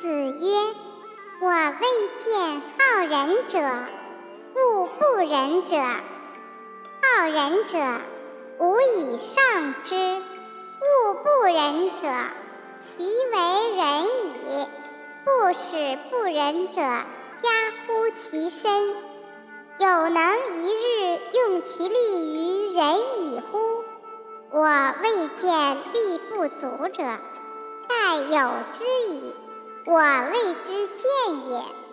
子曰：“我未见好仁者，恶不仁者。好仁者，吾以上之；恶不仁者，其为仁矣。不使不仁者，加乎其身。有能一日用其力于仁矣乎？我未见力不足者。”盖有之矣，我谓之见也。